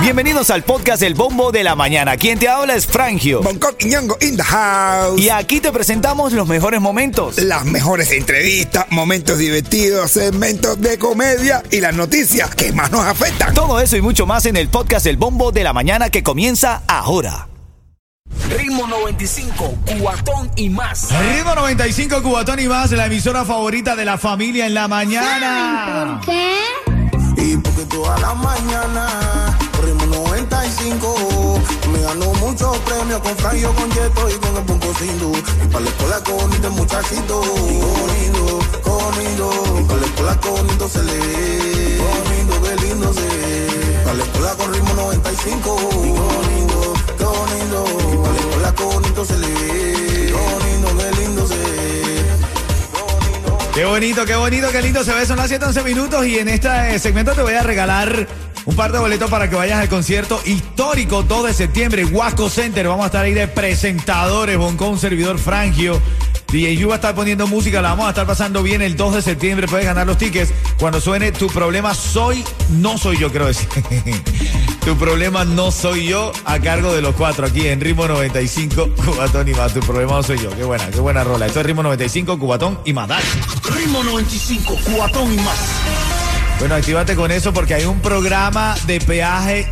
Bienvenidos al podcast El Bombo de la Mañana. Quien te habla es Frangio. Bangkok y Ñongo in the house. Y aquí te presentamos los mejores momentos. Las mejores entrevistas, momentos divertidos, segmentos de comedia y las noticias que más nos afectan. Todo eso y mucho más en el podcast El Bombo de la Mañana que comienza ahora. Ritmo 95, Cubatón y más. Ritmo 95, Cubatón y más, la emisora favorita de la familia en la mañana. ¿Por qué? Toda la mañana, ritmo 95, me ganó muchos premios con Franjo, con Yeto y con el Punco Sindu. Y para la escuela con el muchachito, bonito, bonito. Y para la escuela con se lee, bonito, qué lindo se ve. Para la escuela con ritmo 95, bonito, qué bonito. Y para la escuela con se lee, Qué bonito, qué bonito, qué lindo se ve. Son las 7, 11 minutos y en este segmento te voy a regalar un par de boletos para que vayas al concierto histórico 2 de septiembre, Huasco Center. Vamos a estar ahí de presentadores, Bonco, un servidor Frangio. DJ Yu va a estar poniendo música, la vamos a estar pasando bien el 2 de septiembre. Puedes ganar los tickets cuando suene Tu problema soy, no soy yo, creo decir. tu problema no soy yo, a cargo de los cuatro aquí en Ritmo 95, Cubatón y más. Tu problema no soy yo. Qué buena, qué buena rola. Esto es Ritmo 95, Cubatón y más. Dale. Ritmo 95, Cubatón y más. Bueno, actívate con eso porque hay un programa de peaje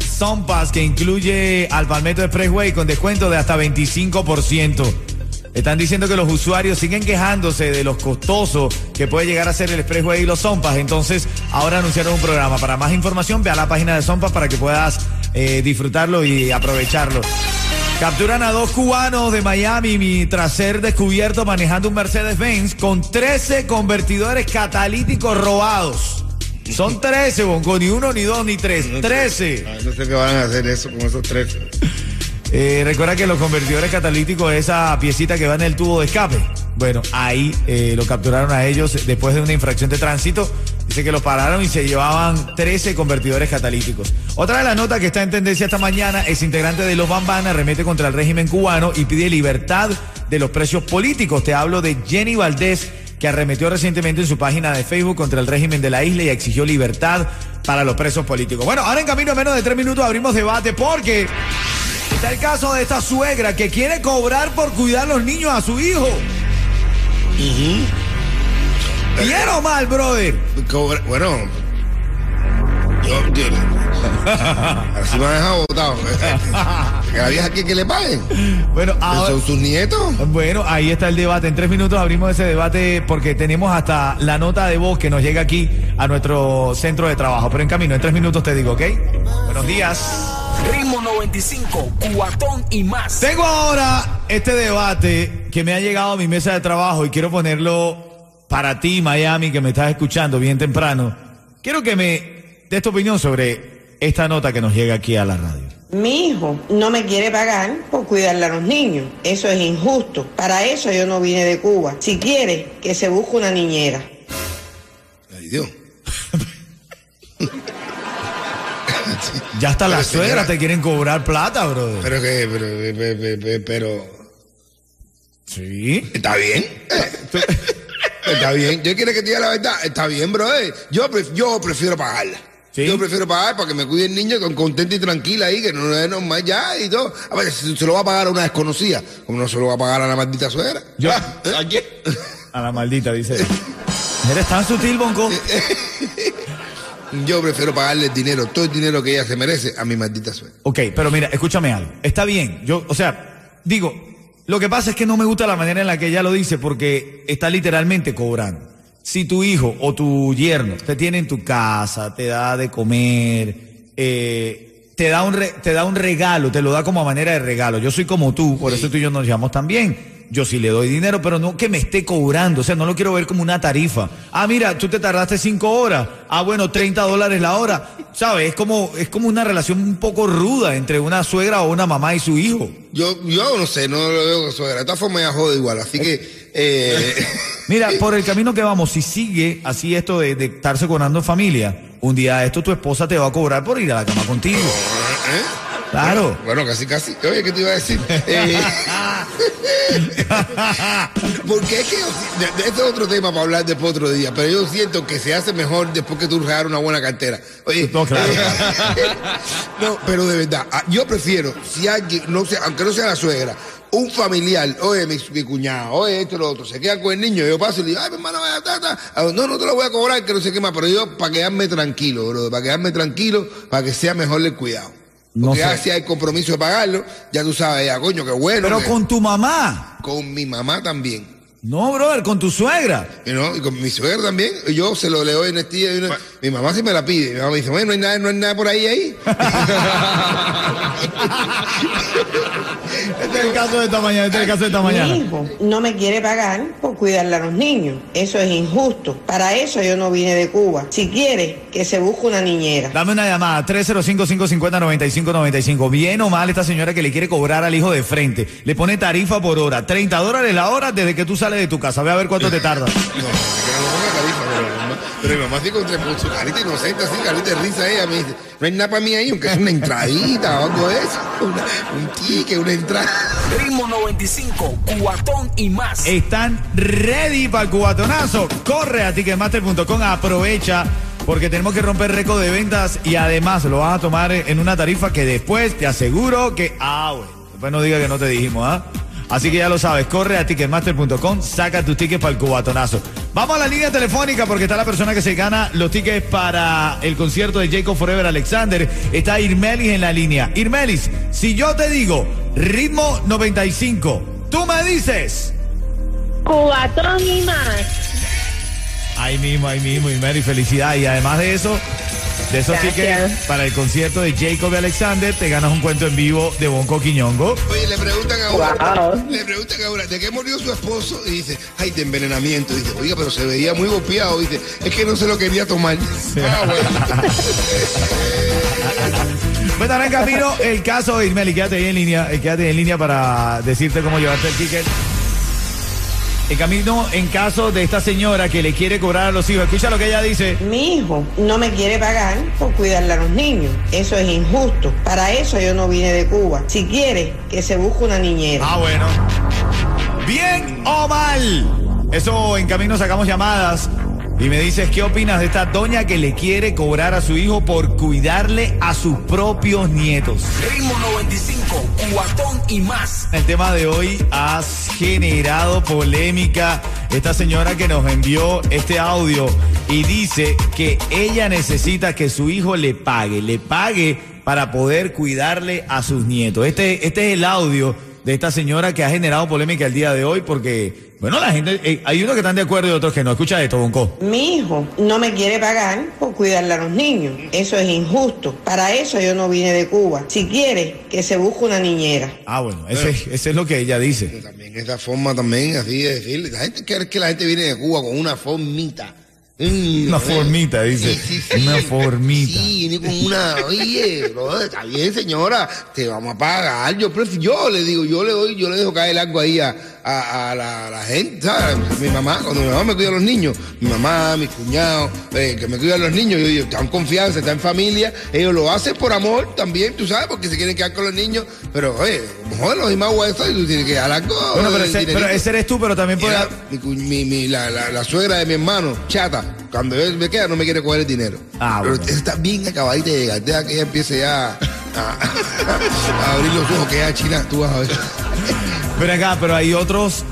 Pass que incluye al Palmetto Expressway con descuento de hasta 25%. Están diciendo que los usuarios siguen quejándose de los costosos que puede llegar a ser el Expressway y los Zompas. Entonces, ahora anunciaron un programa. Para más información, ve a la página de Zompas para que puedas eh, disfrutarlo y aprovecharlo. Capturan a dos cubanos de Miami tras ser descubiertos manejando un Mercedes-Benz con 13 convertidores catalíticos robados. Son 13, Bonco, ni uno, ni dos, ni tres. 13. No sé qué van a hacer eso con esos tres. Eh, recuerda que los convertidores catalíticos, esa piecita que va en el tubo de escape. Bueno, ahí eh, lo capturaron a ellos después de una infracción de tránsito. Dice que los pararon y se llevaban 13 convertidores catalíticos. Otra de las notas que está en tendencia esta mañana es integrante de los Bambana, remete contra el régimen cubano y pide libertad de los precios políticos. Te hablo de Jenny Valdés, que arremetió recientemente en su página de Facebook contra el régimen de la isla y exigió libertad para los presos políticos. Bueno, ahora en camino en menos de tres minutos abrimos debate porque está el caso de esta suegra que quiere cobrar por cuidar los niños a su hijo. ¿Bien o mal, brother? Cobra- bueno, yo, yo así me ha dejado botado. Que la vieja quiere que le paguen. Bueno, ahora, Son sus nietos. bueno, ahí está el debate. En tres minutos abrimos ese debate porque tenemos hasta la nota de voz que nos llega aquí a nuestro centro de trabajo. Pero en camino, en tres minutos te digo, ¿ok? Buenos días. Ritmo 95, Cubatón y más. Tengo ahora este debate que me ha llegado a mi mesa de trabajo y quiero ponerlo para ti, Miami, que me estás escuchando bien temprano. Quiero que me des tu opinión sobre esta nota que nos llega aquí a la radio. Mi hijo no me quiere pagar por cuidarle a los niños. Eso es injusto. Para eso yo no vine de Cuba. Si quiere, que se busque una niñera. Ay, Dios. Ya hasta las suegras te quieren cobrar plata, brother. Pero que, pero, pero, pero, pero, Sí. está bien. Está bien. Yo quiero que te diga la verdad. Está bien, bro. Yo, pref- yo prefiero pagarla. ¿Sí? Yo prefiero pagar para que me cuide el niño con contento y tranquila ahí, que no es normal ya y todo. A ver, si se lo va a pagar a una desconocida, como no se lo va a pagar a la maldita suegra. Yo- ¿A quién? A la maldita, dice. Eres tan sutil, Bonco. Yo prefiero pagarle el dinero, todo el dinero que ella se merece a mi maldita suegra. Ok, pero mira, escúchame algo. Está bien. Yo, o sea, digo, lo que pasa es que no me gusta la manera en la que ella lo dice porque está literalmente cobrando. Si tu hijo o tu yerno te tiene en tu casa, te da de comer, eh, te da un re- te da un regalo, te lo da como a manera de regalo. Yo soy como tú, por eso tú y yo nos llamamos también. Yo sí le doy dinero, pero no que me esté cobrando. O sea, no lo quiero ver como una tarifa. Ah, mira, tú te tardaste cinco horas. Ah, bueno, 30 dólares la hora. ¿Sabes? Es como, es como una relación un poco ruda entre una suegra o una mamá y su hijo. Yo, yo no sé, no lo veo con suegra. De todas formas, ella jode igual. Así que, eh, Mira, por el camino que vamos, si sigue así esto de, de estarse cobrando en familia, un día esto tu esposa te va a cobrar por ir a la cama contigo. ¿eh? Claro. Bueno, casi, casi. Oye, ¿qué te iba a decir? Eh, Porque es que este es otro tema para hablar después otro día, pero yo siento que se hace mejor después que tú regalas una buena cartera. Oye, No, claro, eh, no, pero de verdad, ah, yo prefiero, si alguien, no sea, aunque no sea la suegra, un familiar, oye, mi, mi cuñado, oye, esto, lo otro, se queda con el niño, yo paso y le digo, ay, mi hermano, vaya, ta, ta. Ah, no, no te lo voy a cobrar, que no sé qué más, pero yo para quedarme tranquilo, bro, para quedarme tranquilo, para que sea mejor el cuidado. No Porque sé. ya si hay compromiso de pagarlo, ya tú sabes, ya, coño, qué bueno. Pero que- con tu mamá. con mi mamá también. No, brother, con tu suegra. Y, no, y con mi suegra también, y yo se lo leo en este día. y una- mi mamá sí me la pide. Mi mamá me dice, bueno, no hay nada, no hay nada por ahí ahí. Este es el caso de esta mañana, este es el caso de esta Mi mañana. hijo no me quiere pagar por cuidarle a los niños. Eso es injusto. Para eso yo no vine de Cuba. Si quiere, que se busque una niñera. Dame una llamada, 305-550-9595. Bien o mal esta señora que le quiere cobrar al hijo de frente. Le pone tarifa por hora, 30 dólares la hora desde que tú sales de tu casa. Ve a ver cuánto te tarda. No, que no ponga tarifa, pero, mi mamá- pero mi mamá sí con, con su carita inocente, así, carita de risa, ella me dice, no hay nada para mí ahí, aunque es una entradita o algo de eso, una- un ticket, una entrada. Ritmo 95, cuatón y más. Están ready para el cubatonazo. Corre a ticketmaster.com, aprovecha porque tenemos que romper récord de ventas y además lo vas a tomar en una tarifa que después te aseguro que... Ah, bueno. Después no diga que no te dijimos, ¿ah? Así que ya lo sabes, corre a ticketmaster.com, saca tus tickets para el cubatonazo. Vamos a la línea telefónica porque está la persona que se gana los tickets para el concierto de Jacob Forever Alexander. Está Irmelis en la línea. Irmelis, si yo te digo ritmo 95, tú me dices... Cubatón y más. Ahí mismo, ahí mismo, Mary, felicidad. Y además de eso, de esos Gracias. tickets para el concierto de Jacob y Alexander, te ganas un cuento en vivo de Bonco Quiñongo. Oye, le preguntan a una, Wow. le preguntan a una, ¿de qué murió su esposo? Y dice, ay, de envenenamiento. dice, oiga, pero se veía muy golpeado. Dice, es que no se lo quería tomar. Ah, bueno. Pues estará en camino el caso de Ismeli. Quédate ahí en línea, eh, quédate en línea para decirte cómo llevarte el ticket. En camino en caso de esta señora que le quiere cobrar a los hijos. Escucha lo que ella dice. Mi hijo no me quiere pagar por cuidarle a los niños. Eso es injusto. Para eso yo no vine de Cuba. Si quiere, que se busque una niñera. Ah, bueno. Bien o mal. Eso en camino sacamos llamadas. Y me dices, ¿qué opinas de esta doña que le quiere cobrar a su hijo por cuidarle a sus propios nietos? Ritmo 95, cuatón y más. El tema de hoy ha generado polémica. Esta señora que nos envió este audio y dice que ella necesita que su hijo le pague, le pague para poder cuidarle a sus nietos. Este, este es el audio de esta señora que ha generado polémica el día de hoy porque, bueno, la gente, eh, hay unos que están de acuerdo y otros que no. Escucha esto, Bonco. Mi hijo no me quiere pagar por cuidarle a los niños. Eso es injusto. Para eso yo no vine de Cuba. Si quiere, que se busque una niñera. Ah, bueno, ese, ese es lo que ella dice. También esa forma también, así de decirle. La gente cree que la gente viene de Cuba con una formita. Una formita, dice. Una formita. Sí, ni con una, oye, bro, está bien, señora, te vamos a pagar. Yo prefiero, yo le digo, yo le doy, yo le dejo caer algo ahí a, a, a la, a la gente, ¿sabes? Mi mamá, cuando mi mamá me cuida a los niños, mi mamá, mi cuñado, eh, que me cuidan los niños, yo digo, están en confianza, están en familia, ellos lo hacen por amor también, tú sabes, porque se quieren quedar con los niños, pero, oye, joder, los demás eso, y tú tienes que dar algo. Bueno, pero ese, pero eres tú, pero también puede... Mira, mi mi- mi- la, la- la suegra de mi hermano, chata, cuando él me queda no me quiere coger el dinero. Ah, Pero bueno. está bien acabadita de llegar. Deja que ella empiece ya a, a abrir los ojos, que ya china, tú vas a ver. Ven acá, pero hay otros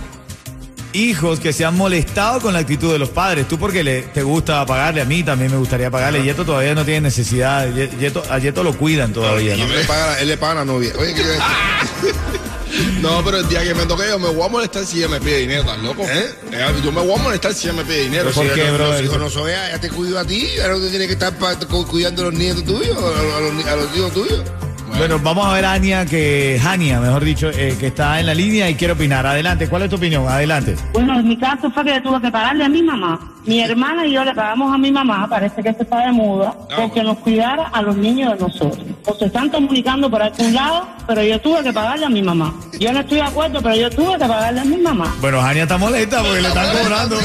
hijos que se han molestado con la actitud de los padres. Tú porque le, te gusta pagarle, a mí también me gustaría pagarle. Yeto todavía no tiene necesidad. Ye- Yeto, a Yeto lo cuidan todavía, Y ¿no? él le paga, él le paga a la novia. Oye, ¿qué No, pero el día que me toque yo me voy a molestar si ella me pide dinero, ¿estás loco? ¿Eh? Eh, Yo me voy a molestar si ella me pide dinero. ¿Por si qué, bro? Hijos no ya te cuido a ti. Ahora tú tienes que estar cuidando a los nietos tuyos, a, los, a los hijos tuyos. Bueno, vamos a ver a Ania, que, Jania, mejor dicho, eh, que está en la línea y quiere opinar. Adelante, ¿cuál es tu opinión? Adelante. Bueno, en mi caso fue que tuve que pagarle a mi mamá. Mi hermana y yo le pagamos a mi mamá, parece que se está de muda, porque nos cuidara a los niños de nosotros. O se están comunicando por algún lado, pero yo tuve que pagarle a mi mamá. Yo no estoy de acuerdo, pero yo tuve que pagarle a mi mamá. Bueno, Jania está molesta porque le están cobrando.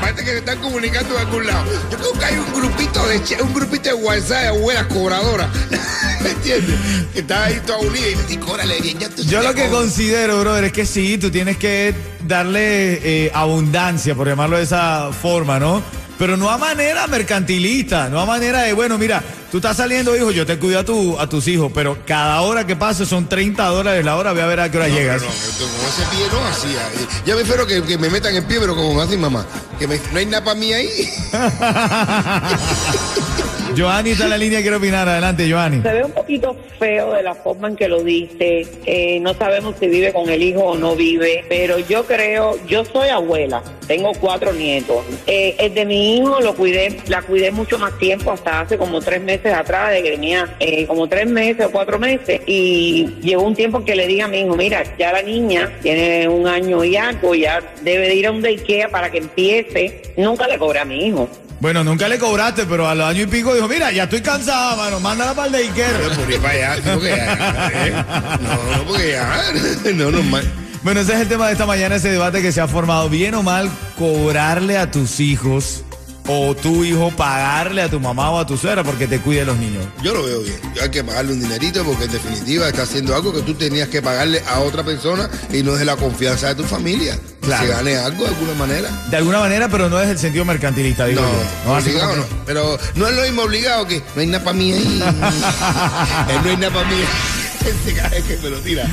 Parece que se están comunicando de algún lado. Yo creo que hay un grupito de che- un grupito de WhatsApp de abuelas cobradoras. ¿Me entiendes? Que está ahí toda unida y me dice, cóbrale bien, ya tú Yo lo que cobras". considero, brother, es que sí, tú tienes que darle eh, abundancia, por llamarlo de esa forma, ¿no? Pero no a manera mercantilista, no a manera de, bueno, mira, tú estás saliendo, hijo, yo te cuido a, tu, a tus hijos, pero cada hora que pase son 30 dólares la hora, voy a ver a qué hora No, llegas. No, no, como ese pie no hacía. Ya me espero que, que me metan el pie, pero como me hace mi mamá. Que me- no hay nada para mí ahí. Joanny está en la línea, quiero opinar. Adelante, Joanny. Se ve un poquito feo de la forma en que lo dice. Eh, no sabemos si vive con el hijo o no vive, pero yo creo, yo soy abuela, tengo cuatro nietos. Eh, el de mi hijo lo cuidé, la cuidé mucho más tiempo, hasta hace como tres meses atrás, de que tenía eh, como tres meses o cuatro meses, y llegó un tiempo que le dije a mi hijo, mira, ya la niña tiene un año y algo, ya debe de ir a un daycare para que empiece. Nunca le cobré a mi hijo. Bueno, nunca le cobraste, pero a los años y pico dijo, mira, ya estoy cansada, mano, mándala para el daycare. No, por ir para allá, porque ya, eh. No, no, porque ya. No, normal. Bueno, ese es el tema de esta mañana, ese debate que se ha formado. Bien o mal, cobrarle a tus hijos o tu hijo pagarle a tu mamá o a tu suegra porque te cuide los niños. Yo lo veo bien. Hay que pagarle un dinerito porque en definitiva está haciendo algo que tú tenías que pagarle a otra persona y no es de la confianza de tu familia. Claro. Se gane algo de alguna manera. De alguna manera, pero no es el sentido mercantilista, digo No, yo. No, obligado no. Pero no es lo mismo obligado que no hay nada para mí ahí. No hay nada para mí. Ese que me lo tira.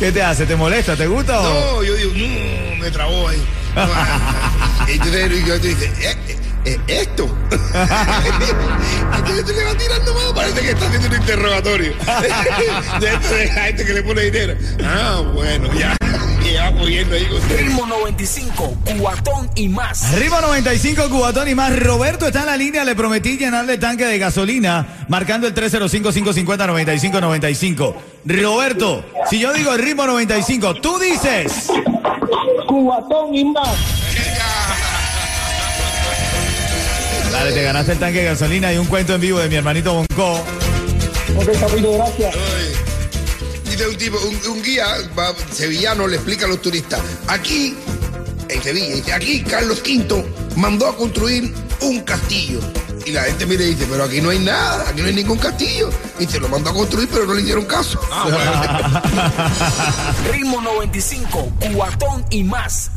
¿Qué te hace? ¿Te molesta? ¿Te gusta o...? No, yo digo, no, me trabó ahí. Entonces yo te dice, "Eh, eh, eh, esto. Entonces tú le vas tirando más, parece que está haciendo un interrogatorio. De esto de la gente que le pone dinero. Ah, bueno, ya. Ya va cogiendo ahí con Ritmo 95, cuatón y más. Arriba 95 Cubatón y más. Roberto está en la línea. Le prometí llenarle tanque de gasolina marcando el 305-550-9595. Roberto, si yo digo el ritmo 95, tú dices. Cubatón y más. Dale, te ganaste el tanque de gasolina y un cuento en vivo de mi hermanito Bonco. Ok, papito, gracias. Dice un tipo, un, un guía va- sevillano le explica a los turistas. Aquí, en Sevilla, dice, aquí Carlos V mandó a construir un castillo. Y la gente mira y dice, pero aquí no hay nada, aquí no hay ningún castillo. Y se lo mandó a construir, pero no le hicieron caso. Ritmo 95, cuatón y más.